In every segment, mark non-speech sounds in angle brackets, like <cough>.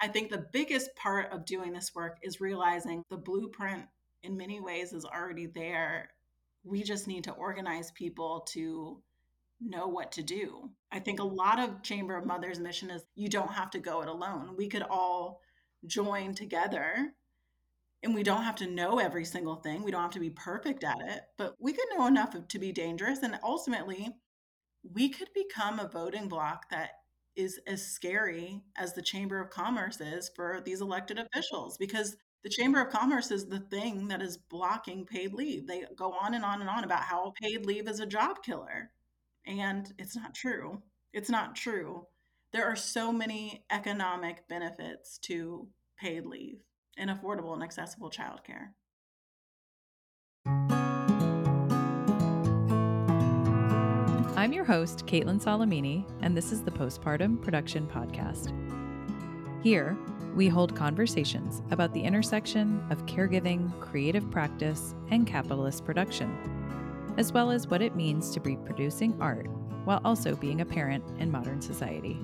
I think the biggest part of doing this work is realizing the blueprint in many ways is already there. We just need to organize people to know what to do. I think a lot of Chamber of Mothers mission is you don't have to go it alone. We could all join together and we don't have to know every single thing. We don't have to be perfect at it, but we could know enough to be dangerous and ultimately we could become a voting bloc that is as scary as the Chamber of Commerce is for these elected officials because the Chamber of Commerce is the thing that is blocking paid leave. They go on and on and on about how paid leave is a job killer. And it's not true. It's not true. There are so many economic benefits to paid leave and affordable and accessible childcare. I'm your host, Kaitlin Solimine, and this is the Postpartum Production Podcast. Here, we hold conversations about the intersection of caregiving, creative practice, and capitalist production as well as what it means to be producing art while also being a parent in modern society.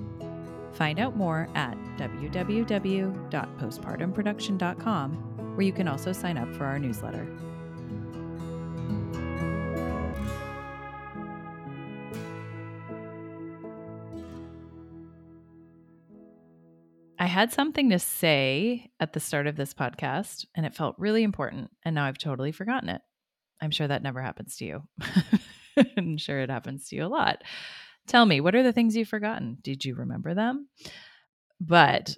Find out more at www.postpartumproduction.com, where you can also sign up for our newsletter. I had something to say at the start of this podcast, and it felt really important, and now I've totally forgotten it. I'm sure that never happens to you. <laughs> I'm sure it happens to you a lot. Tell me, what are the things you've forgotten? Did you remember them? But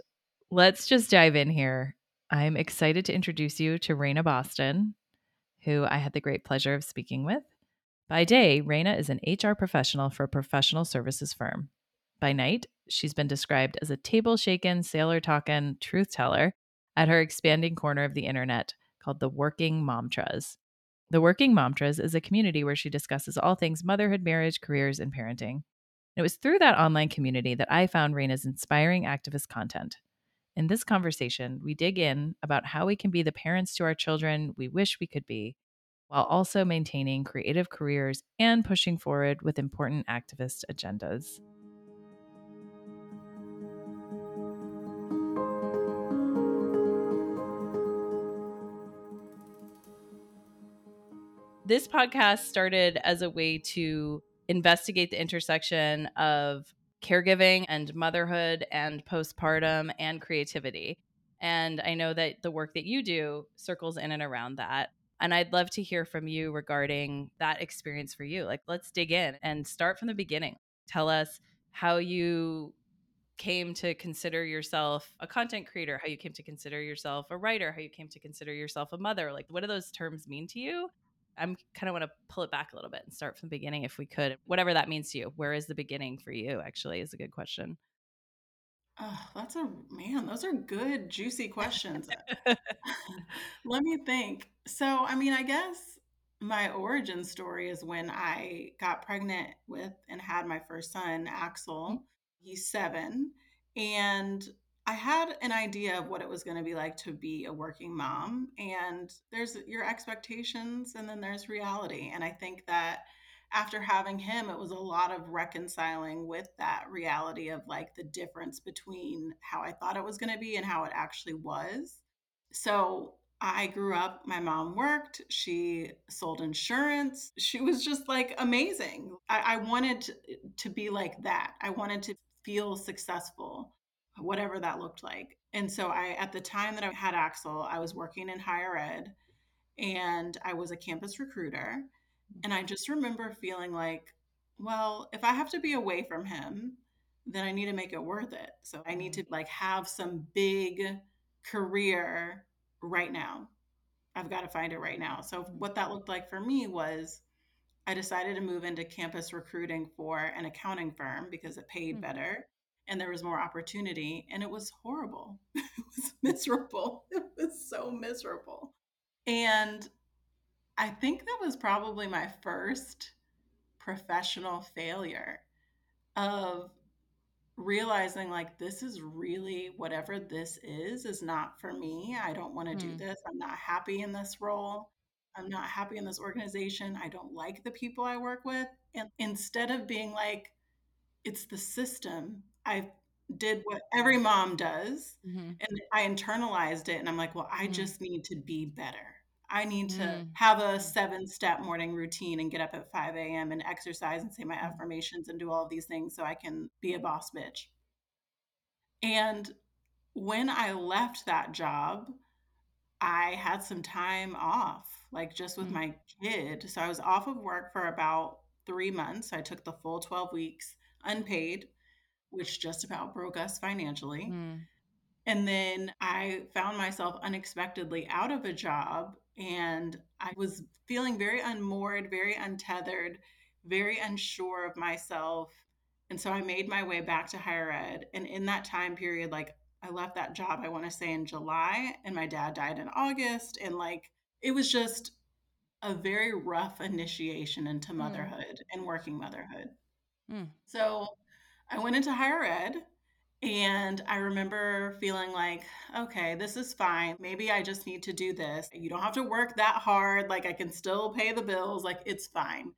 let's just dive in here. I'm excited to introduce you to Raena Boston, who I had the great pleasure of speaking with. By day, Raena is an HR professional for a professional services firm. By night, she's been described as a table shaken, sailor talking truth teller at her expanding corner of the internet called the Working Momtras. The Working Momtras is a community where she discusses all things motherhood, marriage, careers, and parenting. it was through that online community that I found Raena's inspiring activist content. In this conversation, we dig in about how we can be the parents to our children we wish we could be, while also maintaining creative careers and pushing forward with important activist agendas. This podcast started as a way to investigate the intersection of caregiving and motherhood and postpartum and creativity. And I know that the work that you do circles in and around that. And I'd love to hear from you regarding that experience for you. Like, let's dig in and start from the beginning. Tell us how you came to consider yourself a content creator, how you came to consider yourself a writer, how you came to consider yourself a mother. Like, what do those terms mean to you? I'm kind of want to pull it back a little bit and start from the beginning if we could. Whatever that means to you. Where is the beginning for you actually is a good question. Oh, that's a man, those are good, juicy <laughs> questions. Let me think. So, I mean, I guess my origin story is when I got pregnant with and had my first son, Axel. Mm. He's seven. And I had an idea of what it was going to be like to be a working mom. And there's your expectations, and then there's reality. And I think that after having him, it was a lot of reconciling with that reality of like the difference between how I thought it was going to be and how it actually was. So I grew up, my mom worked, she sold insurance. She was just like amazing. I, I wanted to be like that. I wanted to feel successful whatever that looked like. And so I at the time that I had Axel, I was working in higher ed and I was a campus recruiter. And I just remember feeling like, well, if I have to be away from him, then I need to make it worth it. So I need to mm-hmm. like have some big career right now. I've got to find it right now. So what that looked like for me was I decided to move into campus recruiting for an accounting firm because it paid mm-hmm. better and there was more opportunity and it was horrible. <laughs> It was miserable. <laughs> It was so miserable. And i think that was probably my first professional failure of realizing like this is really whatever this is is not for me. I don't want to mm. do this. I'm not happy in this role. I'm not happy in this organization. I don't like the people i work with. And instead of being like it's the system I did what every mom does, Mhm. and I internalized it, and I'm like, "Well, I Mhm. just need to be better. I need to Mm. have a Mm. seven-step morning routine and get up at 5 AM and exercise and say my Mm. affirmations and do all of these things so I can be a boss bitch." And when I left that job, I had some time off, like, just with Mm. my kid. So I was off of work for about 3 months. I took the full 12 weeks unpaid, which just about broke us financially. Mm. And then I found myself unexpectedly out of a job, and I was feeling very unmoored, very untethered, very unsure of myself. And so I made my way back to higher ed. And in that time period, like, I left that job, I wanna say in July, and my dad died in August. And, like, it was just a very rough initiation into Mm. motherhood and working motherhood. Mm. So I went into higher ed, and I remember feeling like, "Okay, this is fine. Maybe I just need to do this. You don't have to work that hard. Like, I can still pay the bills. Like, it's fine."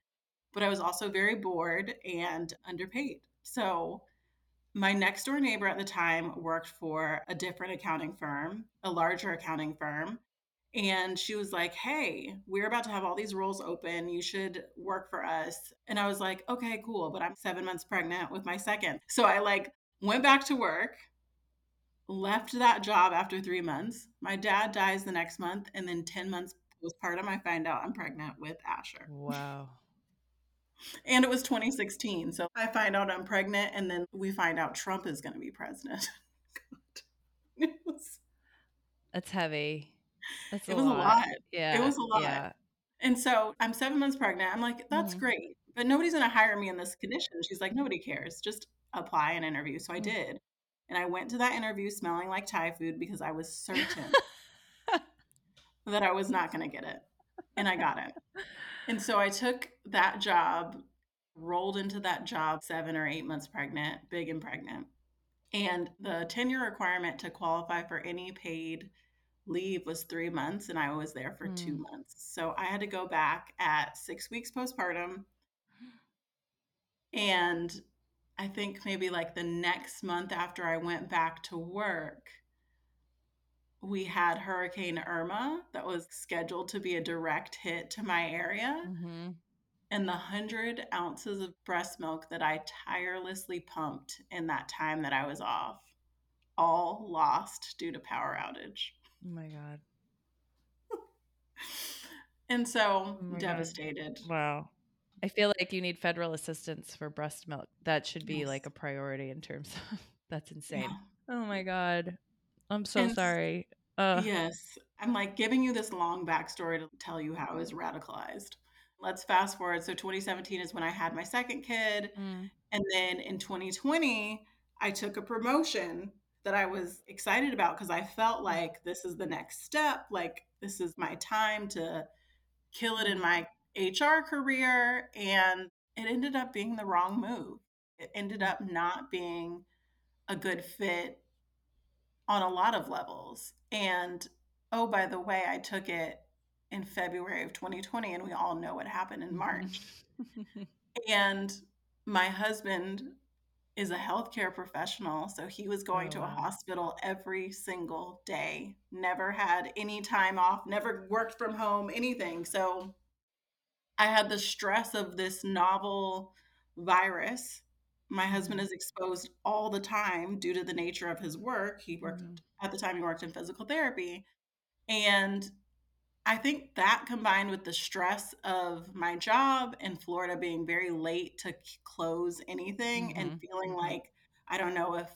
But I was also very bored and underpaid. So my next door neighbor at the time worked for a different accounting firm, a larger accounting firm. And she was like, "Hey, we're about to have all these roles open. You should work for us." And I was like, "Okay, cool." But I'm 7 months pregnant with my second. So I, like, went back to work, left that job after 3 months. My dad dies the next month, and then 10 months postpartum, I find out I'm pregnant with Asher. Wow. <laughs> And it was 2016. So I find out I'm pregnant, and then we find out Trump is gonna be president. <laughs> God. <laughs> It was That's heavy. That's <laughs> a it was a lot. Yeah. It was a lot. yeah. And so I'm 7 months pregnant. I'm like, "That's Mhm. great, but nobody's gonna hire me in this condition." She's like, "Nobody cares. Just apply and interview." So I Mm. did. And I went to that interview smelling like Thai food because I was certain <laughs> that I was not gonna get it, and I got it. And so I took that job, rolled into that job 7 or 8 months pregnant, big and pregnant. And the tenure requirement to qualify for any paid leave was 3 months, and I was there for 2 Mm. months. So I had to go back at 6 weeks postpartum. And I think maybe, like, the next month after I went back to work we had Hurricane Irma that was scheduled to be a direct hit to my area. Mhm. And the 100 ounces of breast milk that I tirelessly pumped in that time that I was off, all lost due to power outage. Oh my god. <laughs> And Oh so, god. devastated. Wow. I feel like you need federal assistance for breast milk. That should be, like, a priority in terms <laughs> of that's insane. Yeah. Oh my god. I'm so And sorry. Ugh. yes. I'm, like, giving you this long backstory to tell you how I was radicalized. Let's fast forward. So 2017 is when I had my second kid, Mm. and then in 2020, I took a promotion that I was excited about because I felt like this is the next step, like, this is my time to kill it in my HR career, and it ended up being the wrong move. It ended up not being a good fit on a lot of levels. And, oh, by the way, I took it in February of 2020, and we all know what happened in. March. Mm-hmm. <laughs> And my husband is a healthcare professional, so he was going Oh, to a wow. hospital every single day, never had any time off, never worked from home, anything. So I had the stress of this novel virus. My husband Mhm. is exposed all the time due to the nature of his work. He worked at the time, he worked in physical therapy. And I think that combined with the stress of my job in Florida being very late to close anything and Mhm. feeling Mhm. like, I don't know if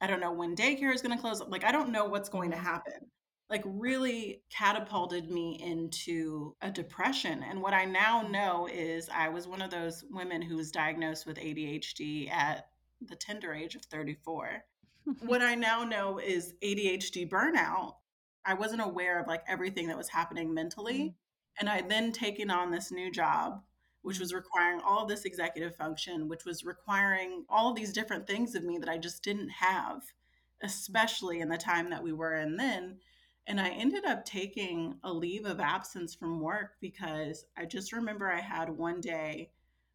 I don't know when daycare is gonna close, like, I don't know what's going to Mhm. happen, like, really catapulted me into a depression. And what I now Mm. know is I was one of those women who was diagnosed with ADHD at the tender age of 34. What I now know is ADHD burnout. I wasn't aware of, like, everything that was happening mentally, mm-hmm. and I'd then taken on this new job, which was requiring all this executive function, which was requiring all these different things of me that I just didn't have, especially in the time that we were in then. And I ended up taking a leave of absence from work because I just remember I had one day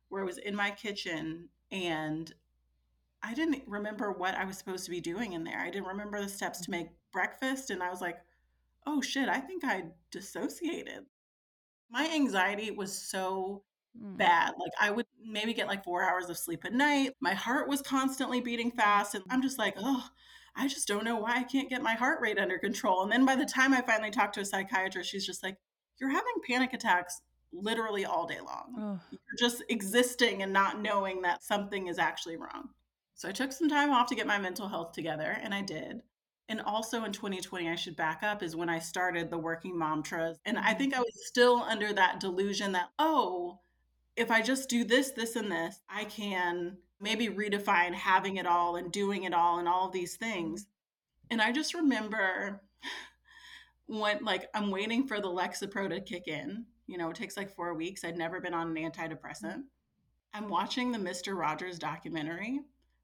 where I was in my kitchen and I didn't remember what I was supposed to be doing in there. I didn't remember the steps to make breakfast, and I was like, "Oh, shit, I think I dissociated." My anxiety was so Mm. bad, like, I would maybe get, like, 4 hours of sleep a night, my heart was constantly beating fast, and I'm just like, oh, I just don't know why I can't get my heart rate under control," and then by the time I finally talked to a psychiatrist, she's just like, "You're having panic attacks literally all day long. Oh. You're just existing and not knowing that something is actually wrong." So I took some time off to get my mental health together, and I did. And also in 2020, I should back up, is when I started the Working Momtras, and I Mhm. think I was still under that delusion that, "Oh, if I just do this, this, and this, I can maybe redefine having it all and doing it all and all of these things." And I just remember when like, I'm waiting for the Lexapro to kick in, you know, it takes, like, 4 weeks, I'd never been on an antidepressant. I'm watching the Mister Rogers documentary,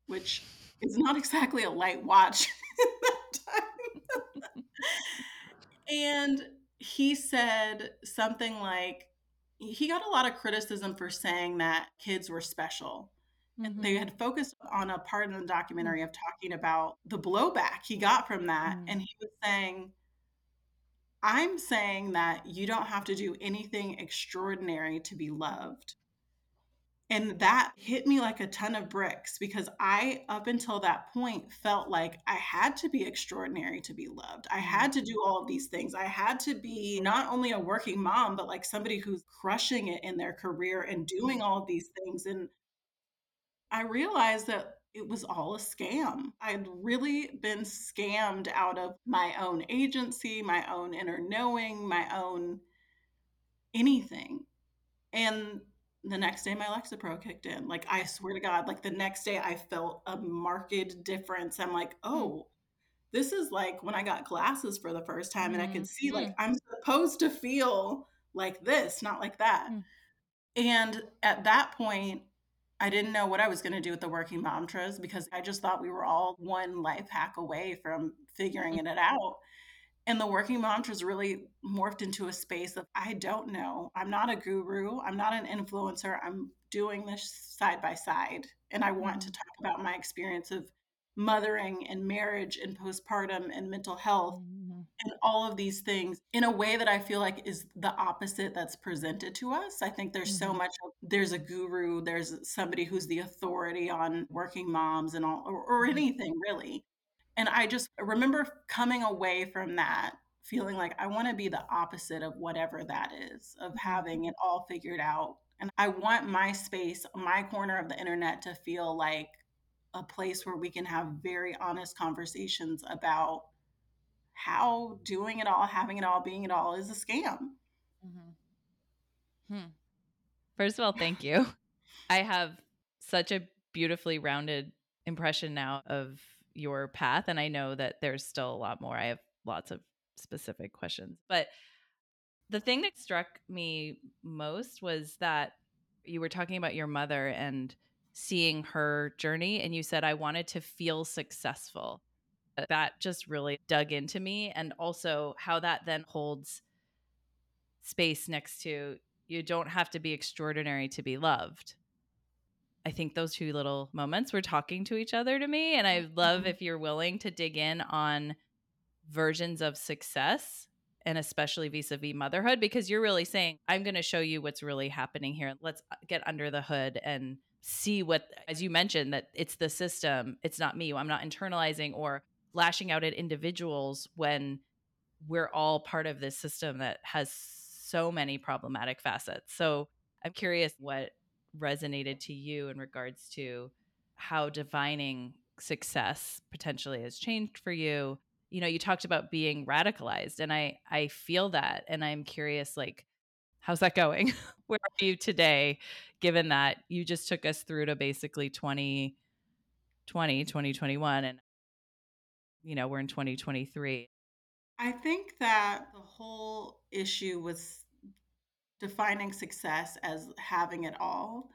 which is not exactly a light watch in that time. And he said something like he got a lot of criticism for saying that kids were special. And they Mhm. had focused on a part in the Mm. documentary of talking about the blowback he got from that, Mm. and he was saying I'm saying that you don't have to do anything extraordinary to be loved. And that hit me like a ton of bricks because I, up until that point, felt like I had to be extraordinary to be loved. I Mhm. had to do all of these things. I had to be not only a working mom, but like somebody who's crushing it in their career and doing all of these things. And I realized that it was all a scam. I'd really been scammed out of my own agency, my own inner knowing, my own anything. And the next day, my Lexapro kicked in. Like, I swear to God, like, the next day, I felt a marked difference. I'm like, Mm. "Oh, this is like when I got glasses for the first time and I could Mm. see, like, Mm. I'm supposed to feel like this, not like that." Mm. And at that point, I didn't know what I was gonna do with the Working Momtras because I just thought we were all one life hack away from figuring <laughs> it out. And the Working Momtras really morphed into a space of, I don't know. I'm not a guru. I'm not an influencer. I'm doing this side by side. And I want to Mhm. talk about my experience of mothering and marriage and postpartum and mental health Mhm. and all of these things in a way that I feel like is the opposite that's presented to us. I think there's so Mhm. much of there's a guru, there's somebody who's the authority on working moms and all or, or Mhm. anything really. And I just remember coming away from that feeling like I wanna be the opposite of whatever that is, of having it all figured out. And I want my space, my corner of the internet to feel like a place where we can have very honest conversations about how doing it all, having it all, being it all is a scam. Mhm. Hmm. First of all, thank <laughs> you. I have such a beautifully rounded impression now of your path, and I know that there's still a lot more. I have lots of specific questions. But the thing that struck me most was that you were talking about your mother and seeing her journey, and you said, I wanted to feel successful. Uh, that just really dug into me, and also how that then holds space next to you don't have to be extraordinary to be loved. I think those two little moments were talking to each other to me. And I love Mhm. if you're willing to dig in on versions of success and especially vis a vis motherhood, because you're really saying, I'm going to show you what's really happening here. Let's uh, get under the hood and see what, as you mentioned, that it's the system, it's not me. I'm not internalizing or lashing out at individuals when we're all part of this system that has so many problematic facets. So I'm curious what resonated to you in regards to how defining success potentially has changed for you. You know, you talked about being radicalized and I I feel that and I'm curious like how's that going? <laughs> Where are you today given that you just took us through to basically 2020, 2021 and you know, we're in 2023. I think that the whole issue with defining success as having it all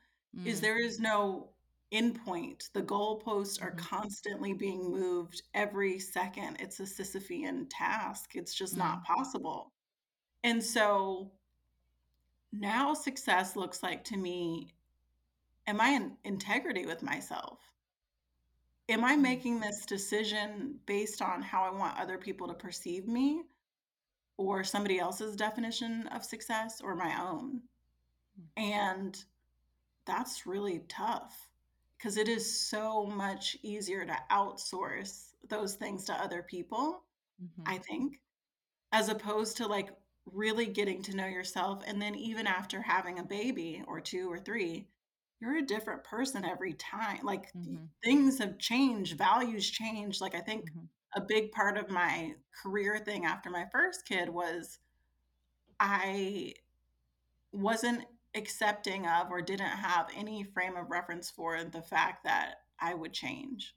is Mm, there is no endpoint. The goalposts are mhm, constantly being moved every second. It's a Sisyphean task. It's just not mm, possible. And so now success looks like to me, am I in integrity with myself? am I Mm. making this decision based on how I want other people to perceive me or somebody else's definition of success or my own? And that's really tough because it is so much easier to outsource those things to other people, Mhm. I think, as opposed to like really getting to know yourself. And then even after having a baby or two or three, you're a different person every time. Like Mhm. things have changed, values change. Like I think Mhm. A big part of my career thing after my first kid was I wasn't accepting of or didn't have any frame of reference for the fact that I would change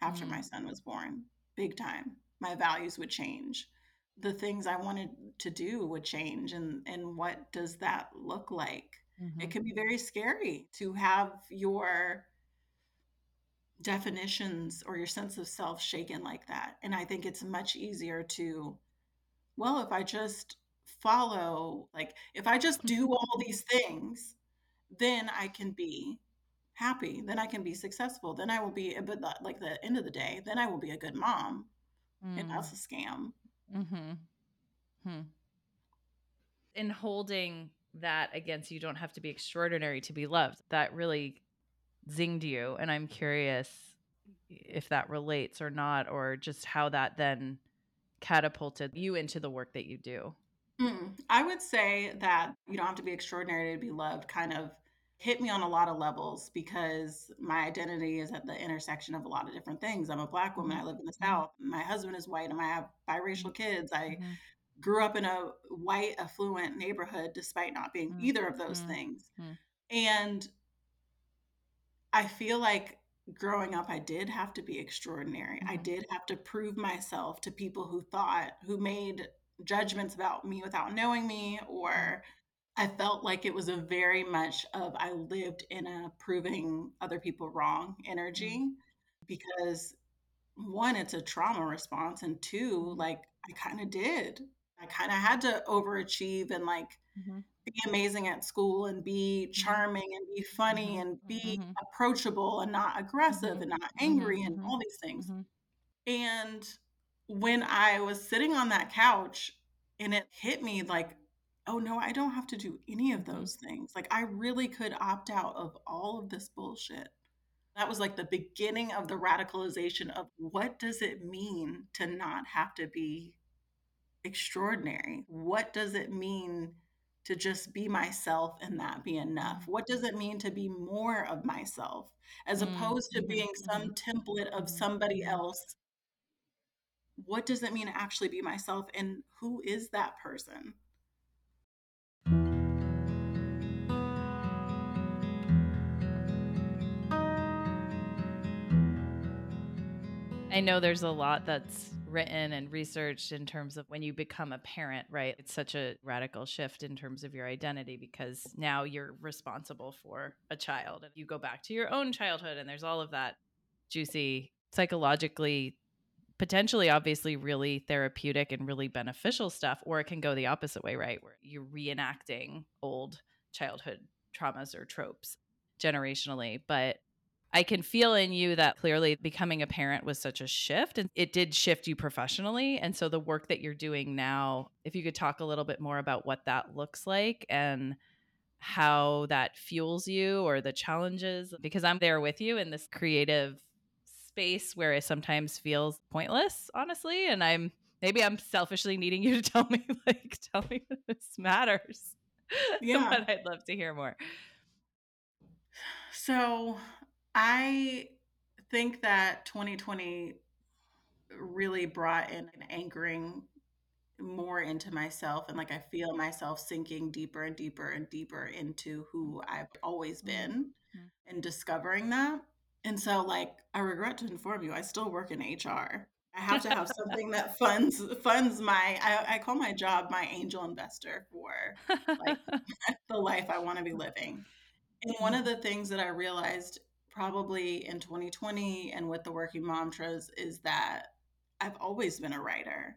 after my Mm. son was born, big time. My values would change. The things I wanted to do would change and and what does that look like? It Mhm. can be very scary to have your definitions or your sense of self shaken like that. And I think it's much easier to well, if I just follow, like, if I just do all these things, then I can be happy, then I can be successful, then I will be but like, the end of the day, then I will be a good mom, and that's Mm. a scam. Mhm. Hmm. In holding that against you don't have to be extraordinary to be loved. That really zinged you, and I'm curious if that relates or not, or just how that then catapulted you into the work that you do. Mm, I would say that you don't have to be extraordinary to be loved kind of hit me on a lot of levels because my identity is at the intersection of a lot of different things. I'm a Black woman, I live in the Mhm. South, my husband is white, and I have biracial Mhm. kids. I Mhm. grew up in a white, affluent neighborhood despite not being Mm. either of those Mm. things. Mm. And I feel like growing up, I did have to be extraordinary. I Mhm. did have to prove myself to people who thought, who made judgments about me without knowing me, Mm. or I felt like it was a very much of I lived in a proving other people wrong Mm. energy because one, it's a trauma response, and two, Mhm. like I kind of did. I kind of had to overachieve and like Mhm. Be amazing at school and be Mhm. charming and be funny Mhm. and be Mhm. approachable and not aggressive Mhm. and not angry and all these things. And when I was sitting on that couch and it hit me like, oh no, I don't have to do any of those things. Like, I really could opt out of all of this bullshit. That was like the beginning of the radicalization of what does it mean to not have to be extraordinary? What does it mean to just be myself and that be enough? What does it mean to be more of myself as Mm. opposed to Mhm. being some Mhm. template of somebody else? What does it mean to actually be myself and who is that person? I know there's a lot that's written and researched in terms of when you become a parent, right? It's such a radical shift in terms of your identity because now you're responsible for a child and you go back to your own childhood and there's all of that juicy, psychologically, potentially, obviously, really therapeutic and really beneficial stuff. Or it can go the opposite way, right? Where you're reenacting old childhood traumas or tropes generationally. But I can feel in you that clearly becoming a parent was such a shift and it did shift you professionally. And so the work that you're doing now, if you could talk a little bit more about what that looks like and how that fuels you or the challenges, because I'm there with you in this creative space where it sometimes feels pointless, honestly. And I'm maybe I'm selfishly needing you to <laughs> tell me, like, tell me <laughs> this matters. <laughs> Yeah. but I'd love to hear more. So I think that 2020 really brought in an anchoring more into myself and like I feel myself sinking deeper and deeper and deeper into who I've always been Mhm. and discovering that. And so like I regret to inform you, I still work in HR. I have to have something that funds funds my I, I call my job my angel investor for like <laughs> <laughs> the life I want to be living. And one of the things that I realized probably in 2020 and with the working Momtras is that I've always been a writer.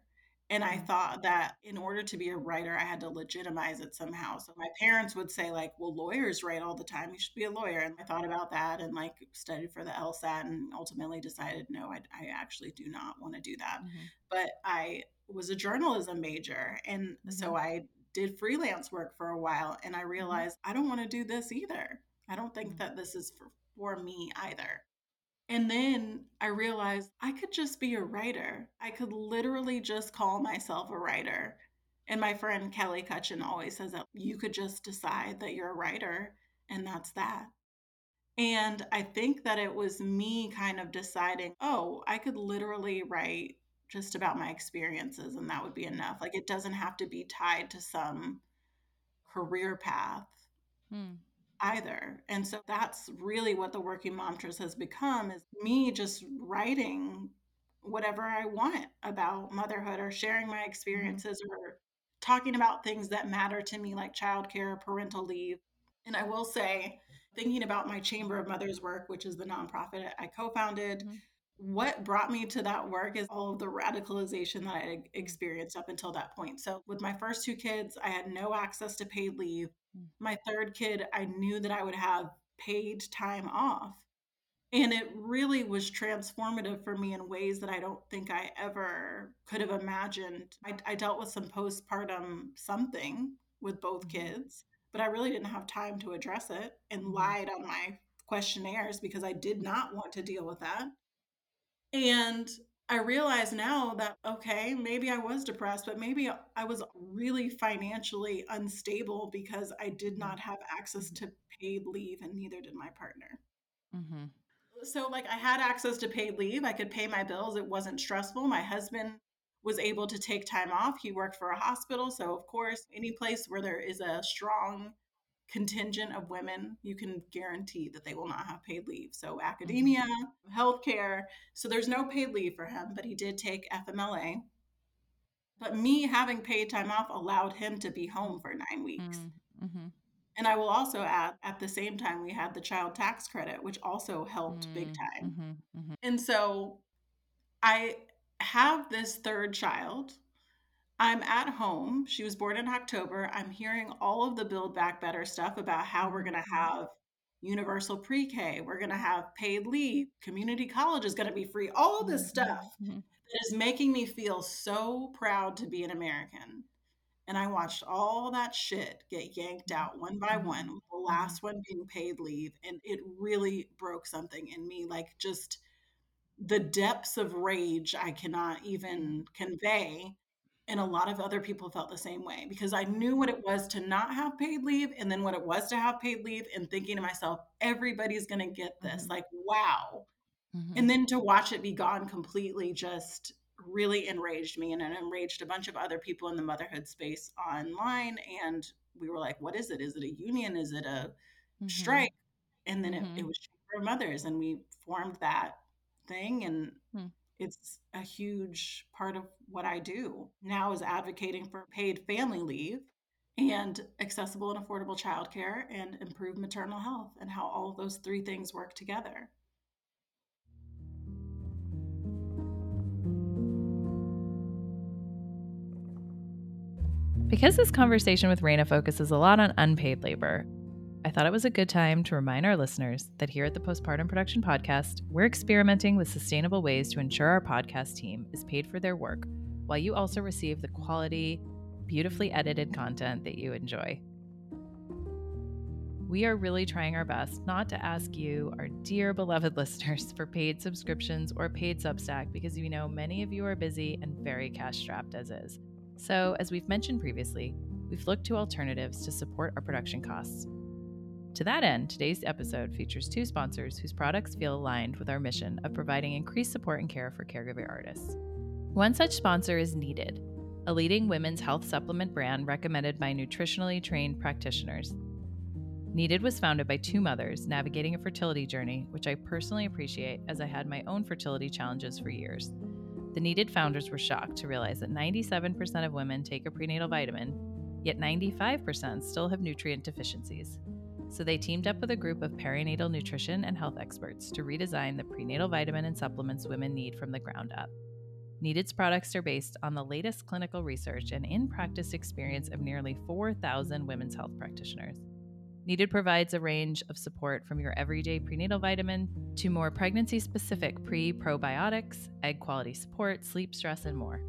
And I thought that in order to be a writer, I had to legitimize it somehow. So my parents would say, like, well, lawyers write all the time. You should be a lawyer. And I thought about that and like studied for the LSAT and ultimately decided, no, I, I actually do not want to do that. Mm-hmm. But I was a journalism major. And mm-hmm. so I did freelance work for a while and I mm-hmm. realized. I don't want to do this either. I don't think mm-hmm. that this is for, for me either. And then I realized I could just be a writer. I could literally just call myself a writer. And my friend Kelly Cutchin always says that you could just decide that you're a writer, and that's that. And I think that it was me kind of deciding, oh, I could literally write just about my experiences, and that would be enough. Like it doesn't have to be tied to some career path. Hmm either. And so that's really what the working Momtras has become is me just writing whatever I want about motherhood or sharing my mm-hmm. experiences or talking about things that matter to me like childcare, parental leave. And I will say, thinking about my Chamber of Mothers work, which is the nonprofit I co-founded, mm-hmm. What brought me to that work is all of the radicalization that I experienced up until that point. So with my first two kids, I had no access to paid leave. My third kid, I knew that I would have paid time off. And it really was transformative for me in ways that I don't think I ever could have imagined. I, I dealt with some postpartum something with both mm-hmm. kids, but I really didn't have time to address it and mm-hmm. lied on my questionnaires because I did not want to deal with that. And I realize now that, okay, maybe I was depressed, but maybe I was really financially unstable because I did not have access to paid leave and neither did my partner. Mm-hmm. So, like, I had access to paid leave. I could pay my bills. It wasn't stressful. My husband was able to take time off. He worked for a hospital. So, of course, any place where there is a strong contingent of women, you can guarantee that they will not have paid leave. So, mm-hmm. academia, mm-hmm. healthcare. So, there's no paid leave for him, but he did take FMLA. But me having paid time off allowed him to be home for nine weeks. Mm-hmm. And I will also add, at the same time, we had the child tax credit, which also helped big time. Mm-hmm. Mm-hmm. And so I have this third child I'm at home. She was born in October. I'm hearing all of the Build Back Better stuff about how we're going to mm-hmm. have universal pre K, we're going to have paid leave, community college is going to be free, all of this mm-hmm. stuff mm-hmm. that is making me feel so proud to be an American. And I watched all that shit get yanked out one by mm-hmm. one, with the mm-hmm. last one being paid leave. And it really broke something in me like just the depths of rage I cannot even convey and a lot of other people felt the same way because I knew what it was to not have paid leave and then what it was to have paid leave and thinking to myself, everybody's going to get this. Mm-hmm. Like, wow. Mm-hmm. And then to watch it be gone completely just really enraged me and it enraged a bunch of other people in the motherhood space online. And we were like, what is it? Is it a union? Is it a mm-hmm. strike? And then it, it mm-hmm. was for Mothers and we formed that thing and hmm it's a huge part of what I do now is advocating for paid family leave and accessible and affordable childcare and improved maternal health and how all of those three things work together. Because this conversation with Raena focuses a lot on unpaid labor, I thought it was a good time to remind our listeners that here at the Postpartum Production Podcast, we're experimenting with sustainable ways to ensure our podcast team is paid for their work while you also receive the quality, beautifully edited content that you enjoy. We are really trying our best not to ask you, our dear beloved <laughs> listeners, for paid subscriptions or paid Substack because we know many of you are busy and very cash strapped as is. So, as we've mentioned previously, we've looked to alternatives to support our production costs. To that end, today's episode features two sponsors whose products feel aligned with our mission of providing increased support and care for caregiver artists. One such sponsor is Needed, a leading women's health supplement brand recommended by nutritionally trained practitioners. Needed was founded by two mothers navigating a fertility journey, which I personally appreciate as I had my own fertility challenges for years. The Needed founders were shocked to realize that 97% of women take a prenatal vitamin, yet 95% still have nutrient deficiencies so they teamed up with a group of perinatal nutrition and health experts to redesign the prenatal vitamin and supplements women need from the ground up. Needed's products are based on the latest clinical research and in practice experience of nearly 4,000 women's health practitioners. Needed provides a range of support from your everyday prenatal vitamin to more pregnancy specific pre probiotics, egg quality support, sleep stress, and more.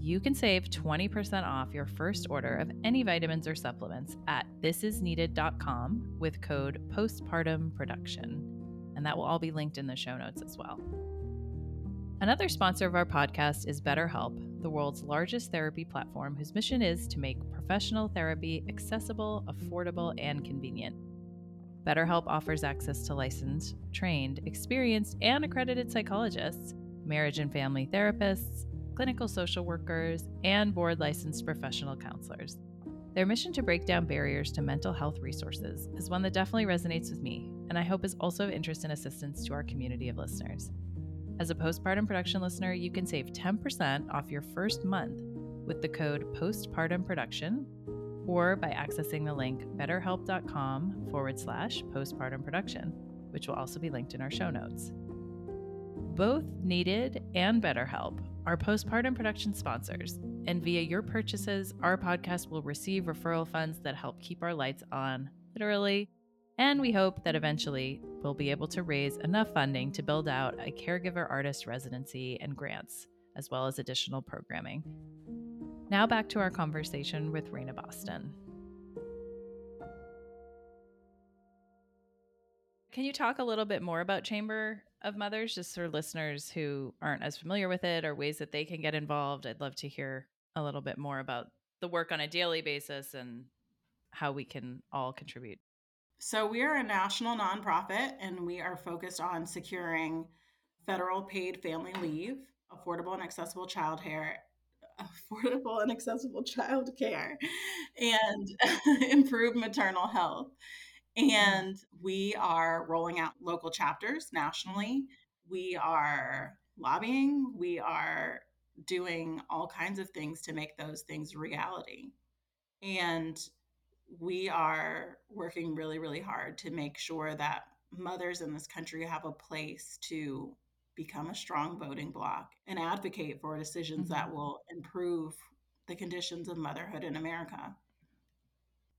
You can save 20% off your first order of any vitamins or supplements at thisisneeded.com with code postpartum production. And that will all be linked in the show notes as well. Another sponsor of our podcast is BetterHelp, the world's largest therapy platform whose mission is to make professional therapy accessible, affordable, and convenient. BetterHelp offers access to licensed, trained, experienced, and accredited psychologists, marriage and family therapists, clinical social workers, and board licensed professional counselors. Their mission to break down barriers to mental health resources is one that definitely resonates with me, and I hope is also of interest and assistance to our community of listeners. As a postpartum production listener, you can save 10% off your first month with the code postpartum production or by accessing the link betterhelp.com forward slash postpartum production, which will also be linked in our show notes. Both Needed and BetterHelp are postpartum production sponsors, and via your purchases, our podcast will receive referral funds that help keep our lights on, literally and we hope that eventually we'll be able to raise enough funding to build out a caregiver artist residency and grants, as well as additional programming. Now back to our conversation with Raena Boston. Can you talk a little bit more about Chamber of Mothers, just for listeners who aren't as familiar with it or ways that they can get involved? I'd love to hear a little bit more about the work on a daily basis and how we can all contribute. So, we are a national nonprofit and we are focused on securing federal paid family leave, affordable and accessible child care, <laughs> affordable and accessible child care, and <laughs> improve maternal health. And we are rolling out local chapters nationally. We are lobbying. We are doing all kinds of things to make those things reality. And we are working really, really hard to make sure that mothers in this country have a place to become a strong voting bloc and advocate for decisions mm-hmm. that will improve the conditions of motherhood in America.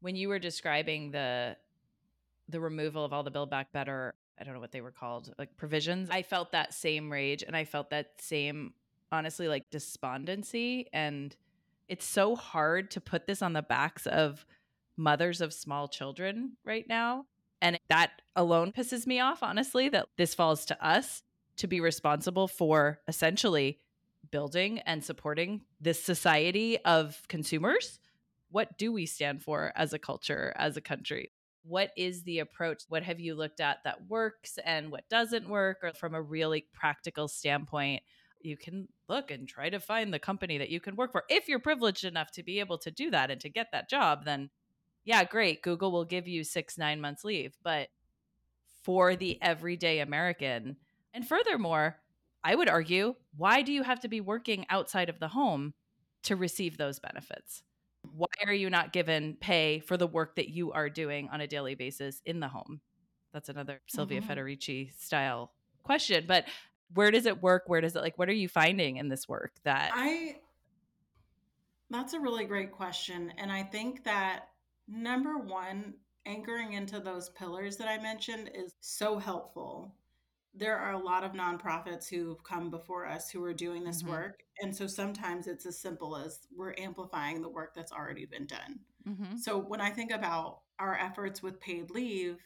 When you were describing the the removal of all the build back better, I don't know what they were called, like provisions, I felt that same rage and I felt that same honestly like despondency and it's so hard to put this on the backs of mothers of small children right now. And that alone pisses me off, honestly, that this falls to us to be responsible for essentially building and supporting this society of consumers. What do we stand for as a culture, as a country? What is the approach? What have you looked at that works and what doesn't work? Or from a really practical standpoint, you can look and try to find the company that you can work for. If you're privileged enough to be able to do that and to get that job, then yeah, great. Google will give you six, nine months leave. But for the everyday American, and furthermore, I would argue, why do you have to be working outside of the home to receive those benefits? Why are you not given pay for the work that you are doing on a daily basis in the home? That's another Silvia mm-hmm. Federici style question. But where does it work? Where does it like what are you finding in this work that I that's a really great question. And I think that Number one, anchoring into those pillars that I mentioned is so helpful. There are a lot of nonprofits who've come before us who are doing this mm-hmm. work. And so sometimes it's as simple as we're amplifying the work that's already been done. Mm-hmm. So when I think about our efforts with paid leave,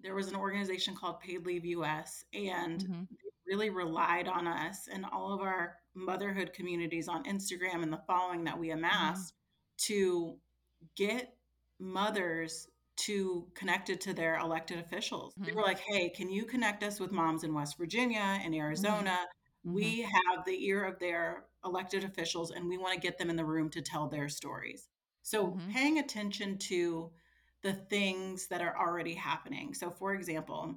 there was an organization called Paid Leave US, and mm-hmm. they really relied on us and all of our motherhood communities on Instagram and the following that we mm-hmm. amassed to get mothers to connected to their elected officials. Mm-hmm. They were like, "Hey, can you connect us with moms in West Virginia and Arizona? Mm-hmm. We have the ear of their elected officials and we want to get them in the room to tell their stories." So, mm-hmm. paying attention to the things that are already happening. So, for example,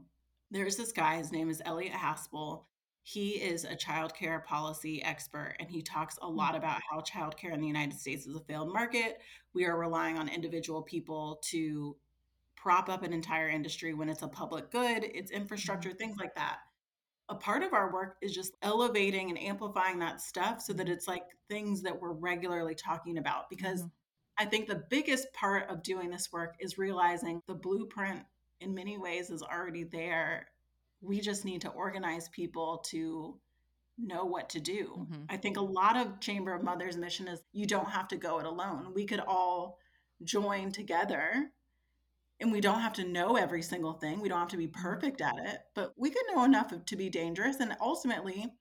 there's this guy, his name is Elliot Haspel. He is a child care policy expert and he talks a lot mm. about how child care in the United States is a failed market. We are relying on individual people to prop up an entire industry when it's a public good, it's infrastructure, mm-hmm. things like that. a part of our work is just elevating and amplifying that stuff so that it's like things that we're regularly talking about. Because Mhm. I think the biggest part of doing this work is realizing the blueprint in many ways is already there. We just need to organize people to know what to do. Mhm. I think a lot of Chamber of Mothers mission is you don't have to go it alone. We could all join together and we don't have to know every single thing. We don't have to be Mhm. perfect at it, but we could know enough to be dangerous. And ultimately,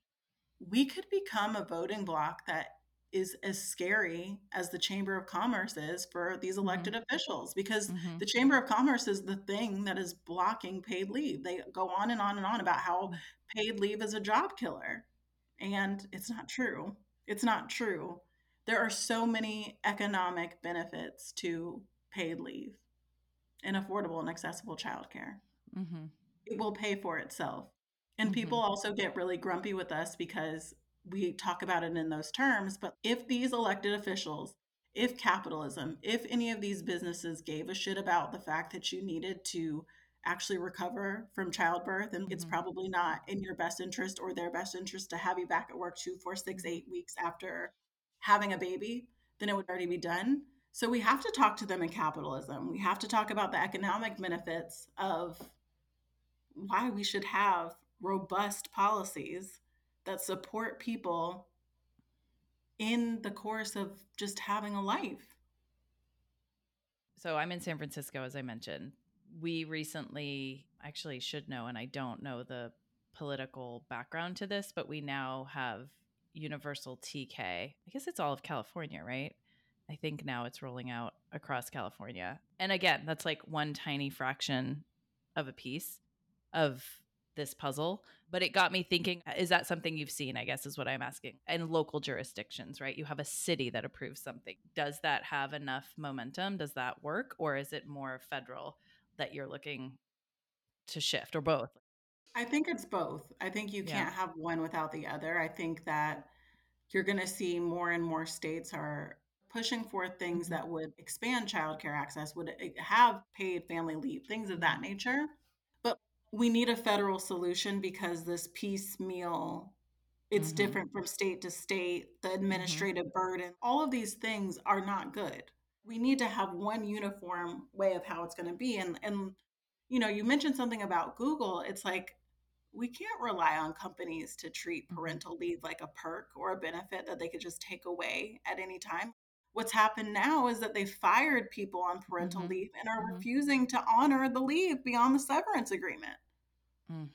we could become a voting bloc that is as scary as the Chamber of Commerce is for these elected Mhm. officials because Mhm. the Chamber of Commerce is the thing that is blocking paid leave. They go on and on and on about how Mm. paid leave is a job killer, and it's not true. It's not true. There are so many economic benefits to paid leave and affordable and accessible childcare. Mhm. It will pay for itself. And people Mhm. also get really grumpy with us because we talk about it in those terms, but if these elected officials, if capitalism, if any of these businesses gave a shit about the fact that you needed to actually recover from childbirth, and it's Mhm. probably not in your best interest or their best interest to have you back at work 2, 4, 6, Mhm. 8 weeks after having a baby, then it would already be done. So we have to talk to them in capitalism. We have to talk about the economic benefits of why we should have robust policies that support people in the course of just having a life. So I'm in San Francisco, as I mentioned. We recently actually should know, and I don't know the political background to this, but we now have universal TK. I guess it's all of California, right? I think now it's rolling out across California. And again, that's like one tiny fraction of a piece of this puzzle. But it got me thinking uh, is that something you've seen? I guess is what I'm asking. In local jurisdictions, right? You have a city that approves something. Does that have enough momentum? Does that work? Or is it more federal that you're looking to shift or both? I think it's both. I think you can't have one without the other. I think that you're going to see more and more states are pushing for things Mhm. that would expand childcare access, would eh, have paid family leave, things of that nature. But we need a federal solution because this piecemeal it's Mhm. different from state to state, the Mhm. administrative burden, all of these things are not good. We need to have one uniform way of how it's going to be. And, and, you know, you mentioned something about Google. It's like, we can't rely on companies to treat Mhm. parental leave like a perk or a benefit that they could just take away at any time. What's happened now is that they fired people on parental Mhm. leave and are Mhm. refusing to honor the leave beyond the severance agreement. Mm.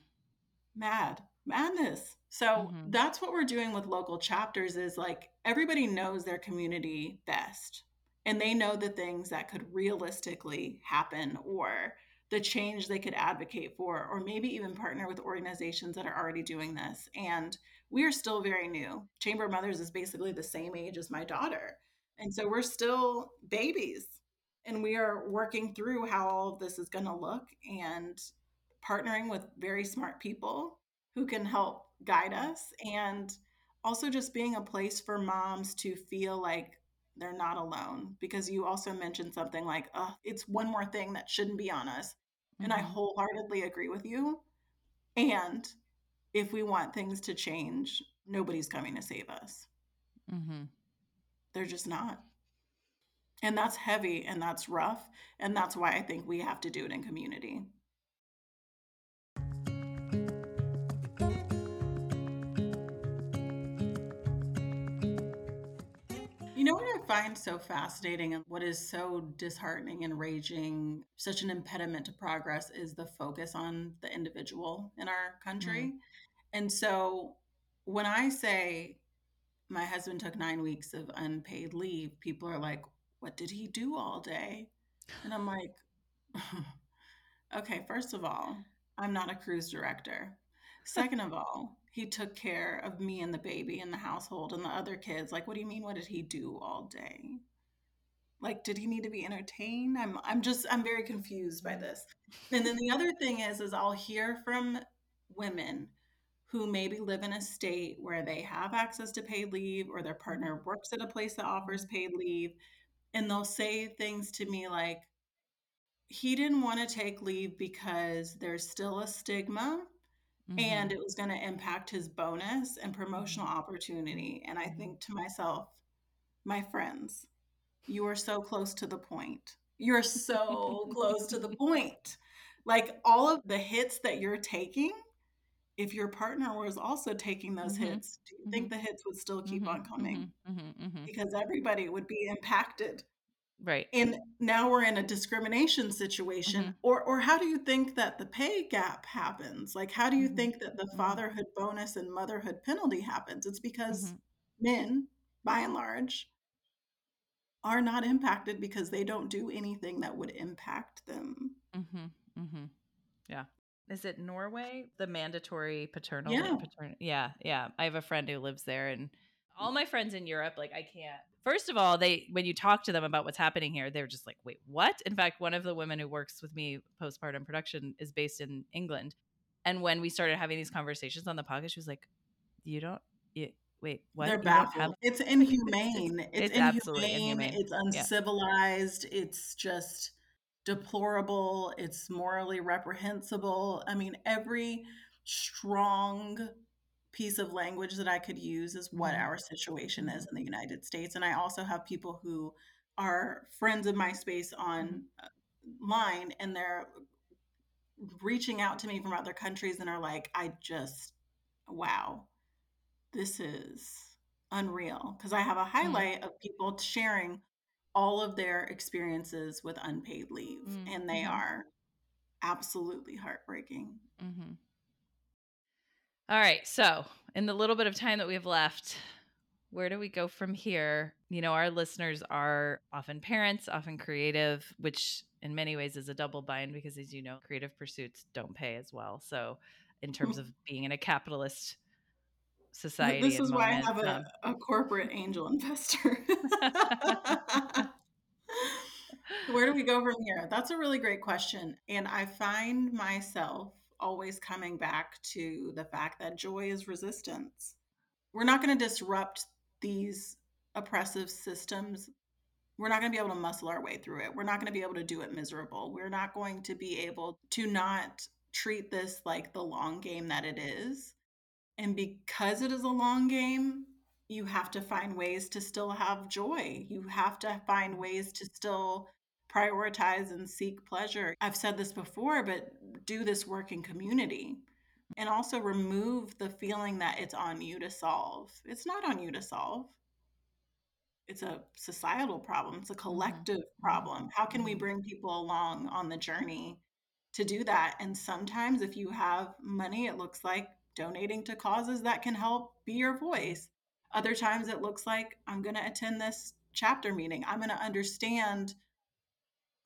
Mad. Madness. So Mhm. that's what we're doing with local chapters is like everybody knows their community best and they know the things that could realistically happen or the change they could advocate for or maybe even partner with organizations that are already doing this and we are still very new chamber of mothers is basically the same age as my daughter and so we're still babies and we are working through how all of this is going to look and partnering with very smart people who can help guide us and also just being a place for moms to feel like they're not alone because you also mentioned something like oh it's one more thing that shouldn't be on us and i Mhm. wholeheartedly agree with you and if we want things to change nobody's coming to save us Mhm. They're just not. And that's heavy and that's rough and that's why i think we have to do it in community. You know what I find so fascinating and what is so disheartening and raging, such an impediment to progress is the focus on the individual in our country. Mm-hmm. And so when I say my husband took 9 weeks of unpaid leave, people are like, "What did he do all day?" And I'm like, <laughs> "Okay, first of all, I'm not a cruise director. Second of all, he took care of me and the baby and the household and the other kids. Like, what do you mean, what did he do all day? Like, did he need to be entertained? I'm I'm just I'm very confused by this. And then the other thing is is I'll hear from women who maybe live in a state where they have access to paid leave or their partner works at a place that offers paid leave, and they'll say things to me like, "He didn't wanna take leave because there's still a stigma mm-hmm. and it was going to impact his bonus and promotional mm-hmm. opportunity. And I mm-hmm. think to myself, my friends, you are so close to the point. You're so <laughs> close to the point. Like all of the hits that you're taking, if your partner was also taking those mm-hmm. hits, do you mm-hmm. think the hits would still keep mm-hmm. on coming? Mm-hmm. Mm-hmm. Because everybody would be impacted. Right. And now we're in a discrimination situation. Or or how do you think that the pay gap happens? Like how do you think that the fatherhood bonus and motherhood penalty happens? It's because men, by and large, are not impacted because they don't do anything that would impact them. Mm-hmm, mm-hmm. Yeah. Is it Norway? The mandatory paternal yeah. paternal Yeah, yeah. I have a friend who lives there and all my friends in Europe, like I can't First of all, they when you talk to them about what's happening here, they're just like, "Wait, what?" In fact, one of the women who works with me postpartum production is based in England, and when we started having these conversations on the podcast, she was like, "You don't, you, wait, what? They're baffled. <laughs> It's inhumane. It's, it's, it's inhumane. inhumane. It's uncivilized. Yeah. It's just deplorable. It's morally reprehensible. I mean, every strong piece of language that I could use is what mm-hmm. our situation is in the United States. And I also have people who are friends of my space on mm-hmm. line and they're reaching out to me from other countries and are like, I just, wow, this is unreal because I have a mm. highlight mm-hmm. of people sharing all of their experiences with unpaid leave, mm-hmm. and they mm-hmm. are absolutely heartbreaking. Mm-hmm. All right. So, in the little bit of time that we have left, where do we go from here? You know, our listeners are often parents, often creative, which in many ways is a double bind because, as you know, creative pursuits don't pay as well. So, in terms <laughs> of being in a capitalist society. This is why I have a, a corporate angel investor. <laughs> <laughs> Where do we go from here? That's a really great question. And I find myself always coming back to the fact that joy is resistance. We're not going to disrupt these oppressive systems. We're not going to be able to muscle our way through it. We're not going to be able to do it miserable. We're not going to be able to not treat this like the long game that it is and because it is a long game, you have to find ways to still have joy. You have to find ways to still prioritize and seek pleasure. I've said this before, but do this work in community and also remove the feeling that it's on you to solve. It's not on you to solve. It's a societal problem, it's a mm-hmm. collective problem. How can we mm-hmm. bring people along on the journey to do that? And sometimes, if you have money, it looks like donating to causes that can help be your voice. Other times it looks like I'm going to attend this chapter meeting. I'm going to understand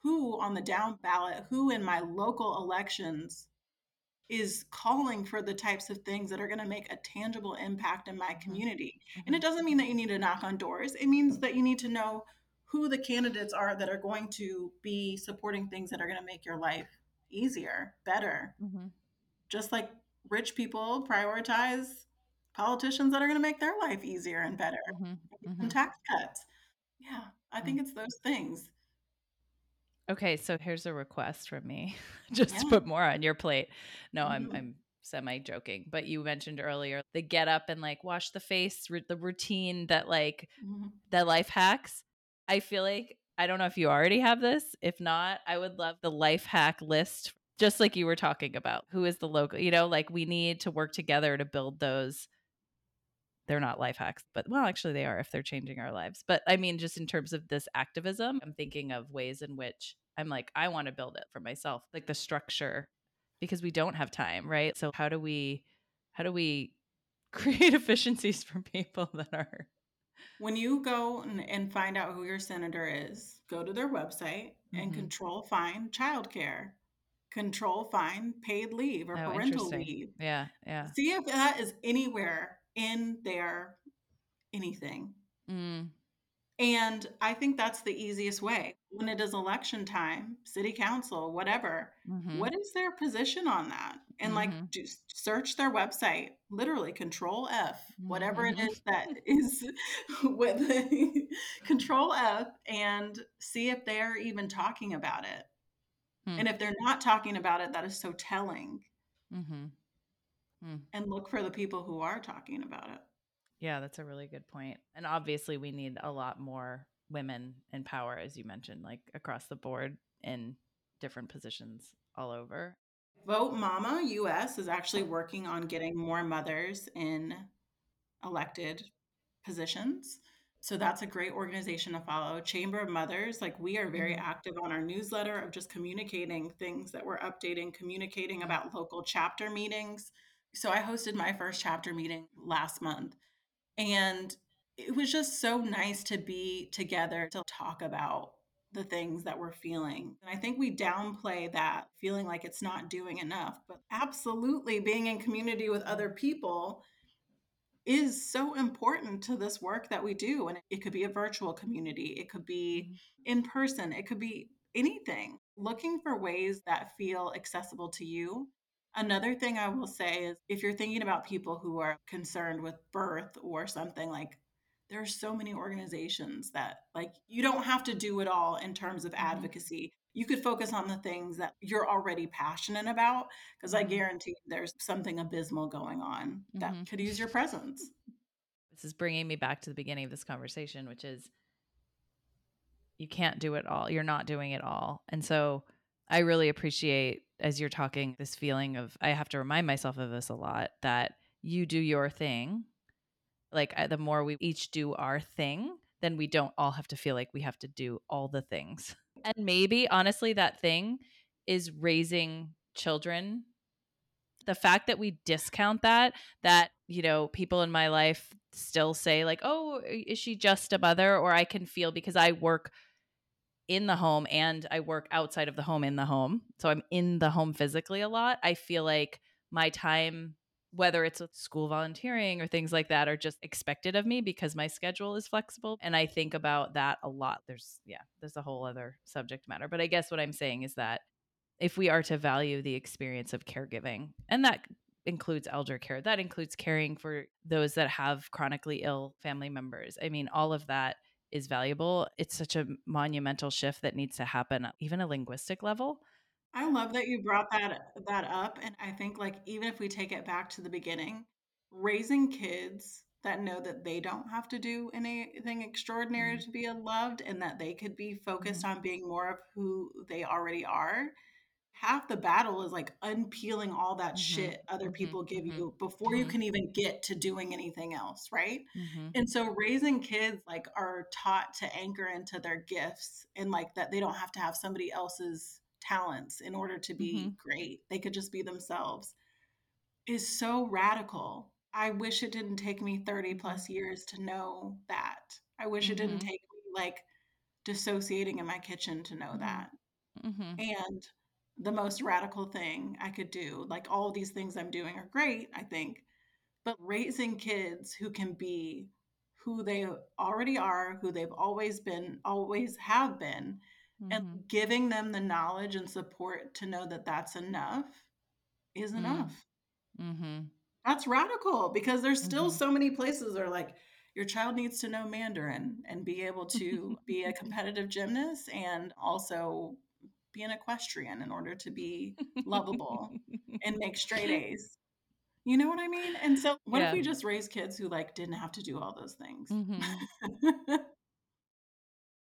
who on the down ballot, who in my local elections is calling for the types of things that are going to make a tangible impact in my mm-hmm. community. Mm-hmm. And it doesn't mean that you need to knock on doors. It means that you need to know who the candidates are that are going to be supporting things that are going to make your life easier, better. Mm-hmm. Just like rich people prioritize politicians that are going to make their life easier and better mm-hmm. Mm-hmm. and tax cuts. Yeah, I think mm-hmm. it's those things. Okay, so here's a request from me, <laughs> just yeah. to put more on your plate. No, I'm mm-hmm. I'm semi joking, but you mentioned earlier the get up and like wash the face, the routine that like mm-hmm. that life hacks. I feel like I don't know if you already have this. If not, I would love the life hack list just like you were talking about who is the local you know like we need to work together to build those they're not life hacks but well actually they are if they're changing our lives but i mean just in terms of this activism i'm thinking of ways in which i'm like i want to build it for myself like the structure because we don't have time right so how do we how do we <laughs> create efficiencies for people that are when you go and, and find out who your senator is go to their website mm-hmm. and control find childcare control find paid leave or oh, parental leave. Yeah, yeah. See if that is anywhere in their anything. Mm. And I think that's the easiest way. When it is election time, city council, whatever, mm-hmm. what is their position on that? And mm-hmm. like just search their website, literally control F, whatever mm-hmm. it is that <laughs> is with control F and see if they're even talking about it. Hmm. And if they're not talking about it, that is so telling. Mm-hmm. Mm. and look for the people who are talking about it. Yeah, that's a really good point. And obviously, we need a lot more women in power, as you mentioned, like across the board in different positions all over. Vote Mama US is actually working on getting more mothers in elected positions. So that's a great organization to follow. Chamber of Mothers, like we are very Mhm. active on our newsletter of just communicating things that we're updating, communicating about local chapter meetings. So I hosted my first chapter meeting last month. And it was just so nice to be together to talk about the things that we're feeling. And I think we downplay that feeling like it's not doing enough, but absolutely being in community with other people is so important to this work that we do. And it could be a virtual community, it could be Mhm. in person, it could be anything. Looking for ways that feel accessible to you. Another thing I will say is if you're thinking about people who are concerned with birth or something like there are so many organizations that like you don't have to do it all in terms of Mhm. advocacy. You could focus on the things that you're already passionate about because I Mhm. guarantee there's something abysmal going on that Mhm. could use your presence. This is bringing me back to the beginning of this conversation, which is you can't do it all. You're not doing it all. And so I really appreciate as you're talking this feeling of I have to remind myself of this a lot that you do your thing. Like I, the more we each do our thing, then we don't all have to feel like we have to do all the things. And maybe honestly that thing is raising children. The fact that we discount that that you know people in my life still say like oh is she just a mother or I can feel because I work in the home and I work outside of the home in the home. So I'm in the home physically a lot. I feel like my time, whether it's with school volunteering or things like that, are just expected of me because my schedule is flexible. And I think about that a lot. There's, yeah, there's a whole other subject matter. But I guess what I'm saying is that if we are to value the experience of caregiving, and that includes elder care, that includes caring for those that have chronically ill family members. I mean, all of that is valuable. It's such a monumental shift that needs to happen, even a linguistic level. I love that you brought that that up and I think like even if we take it back to the beginning, raising kids that know that they don't have to do anything extraordinary Mhm. to be loved and that they could be focused Mhm. on being more of who they already are. Half the battle is like unpeeling all that Mhm. shit other Mhm. people give Mhm. you before you Mhm. can even get to doing anything else, right? And so raising kids like are taught to anchor into their gifts and like that they don't have to have somebody else's talents in order to be Mhm. great. They could just be themselves is so radical. I wish it didn't take me 30 Mhm. plus years to know that. I wish it didn't Mhm. take me like dissociating in my kitchen to know Mhm. that. Mhm. And the most radical thing I could do, like all these things I'm doing are great, I think, but raising kids who can be who they already are, who they've always been, always have been, and Mhm. giving them the knowledge and support to know that that's enough is Mm. enough. Mhm. That's radical because there's still Mhm. so many places that are like, your child needs to know Mandarin and be able to be a <laughs> competitive gymnast and also be an equestrian in order to be lovable and make straight <laughs> A's. You know what I mean? And so what if we just raise kids who like didn't have to do all those things? <laughs>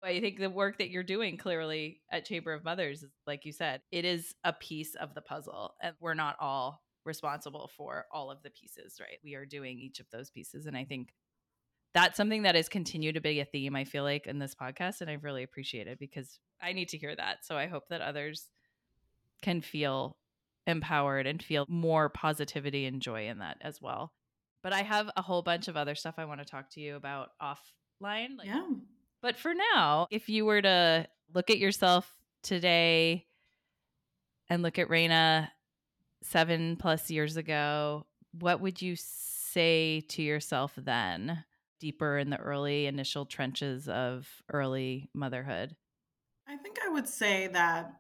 I think the work that you're doing clearly at Chamber of Mothers like you said, it is a piece of the puzzle and we're not all responsible for all of the pieces, right? We are doing each of those pieces and I think that's something that has continued to be a theme I feel like in this podcast and I've really appreciated because I need to hear that. So I hope that others can feel empowered and feel more positivity and joy in that as well. But I have a whole bunch of other stuff I want to talk to you about offline. Like, yeah. But for now, if you were to look at yourself today and look at Raena seven plus years ago, what would you say to yourself then, deeper in the early initial trenches of early motherhood? I think I would say that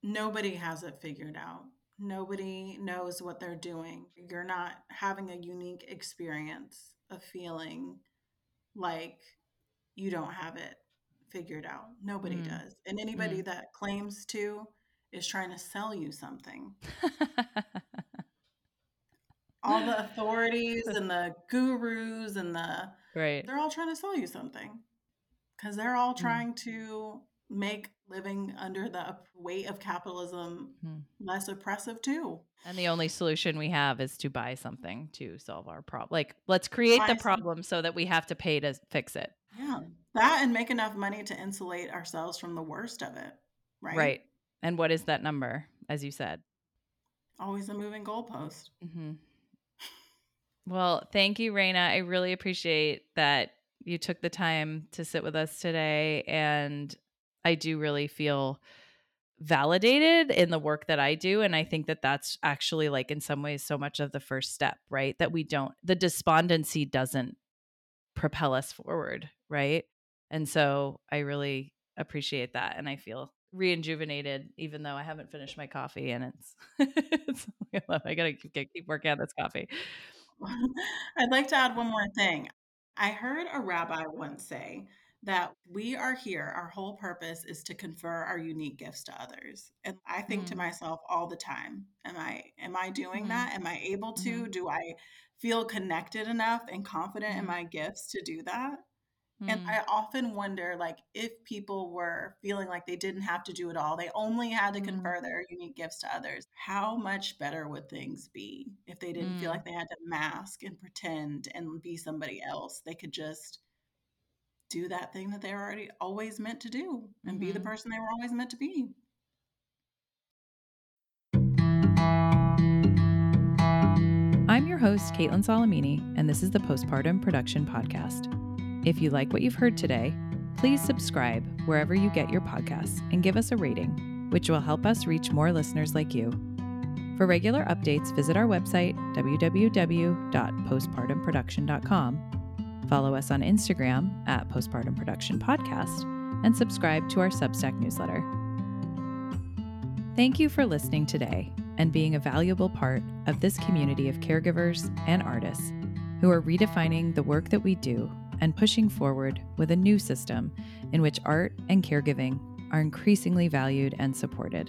nobody has it figured out. Nobody knows what they're doing. You're not having a unique experience of feeling like you don't have it figured out. Nobody Mm. does. And anybody Mm. that claims to is trying to sell you something. <laughs> all the authorities and the gurus and the right. they're all trying to sell you something because they're all Mm. trying to make living under the weight of capitalism Mhm. less oppressive too. And the only solution we have is to buy something to solve our problem. Like, let's create Buy the problem so that we have to pay to fix it. Yeah, that and make enough money to insulate ourselves from the worst of it. Right. Right. And what is that number, as you said? Always a moving goalpost. Mm-hmm. Well, thank you, Raena. I really appreciate that you took the time to sit with us today. And I do really feel validated in the work that I do. And I think that that's actually, like, in some ways, so much of the first step, right? That we don't, the despondency doesn't propel us forward, right? And so I really appreciate that. And I feel rejuvenated, even though I haven't finished my coffee and it's, <laughs> it's I gotta keep, keep working on this coffee. <laughs> I'd like to add one more thing. I heard a rabbi once say that we are here, our whole purpose is to confer our unique gifts to others. And I think to Mm. myself all the time, am I am I doing Mhm. that? Am I able to? Do I feel connected enough and confident in Mhm. my gifts to do that? And I often wonder like if people were feeling like they didn't have to do it all, they only had to confer their unique gifts to others. How much better would things be if they didn't feel Mm. like they had to mask and pretend and be somebody else? They could just do that thing that they were already always meant to do and be the Mhm. person they were always meant to be. I'm your host, Kaitlin Solimine, and this is the Postpartum Production Podcast. If you like what you've heard today, please subscribe wherever you get your podcasts and give us a rating, which will help us reach more listeners like you. For regular updates, visit our website, www.postpartumproduction.com. Follow us on Instagram at Postpartum Production Podcast and subscribe to our Substack newsletter. Thank you for listening today and being a valuable part of this community of caregivers and artists who are redefining the work that we do and pushing forward with a new system in which art and caregiving are increasingly valued and supported.